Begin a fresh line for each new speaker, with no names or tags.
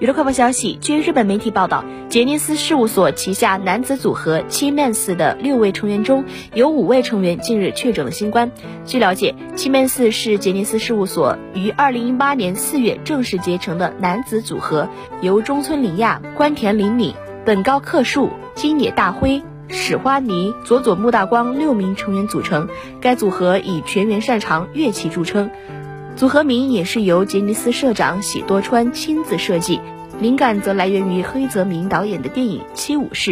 娱乐快报消息，据日本媒体报道，杰尼斯事务所旗下男子组合七 mans 的六位成员中有五位成员近日确诊了新冠。据了解，七 mans 是杰尼斯事务所于二零一八年四月正式结成的男子组合，由中村里亚、关田凛凛、本高克树、金野大辉、史花尼、佐佐木大光六名成员组成。该组合以全员擅长乐器著称。组合名也是由杰尼斯社长喜多川亲自设计，灵感则来源于黑泽明导演的电影《七武士》。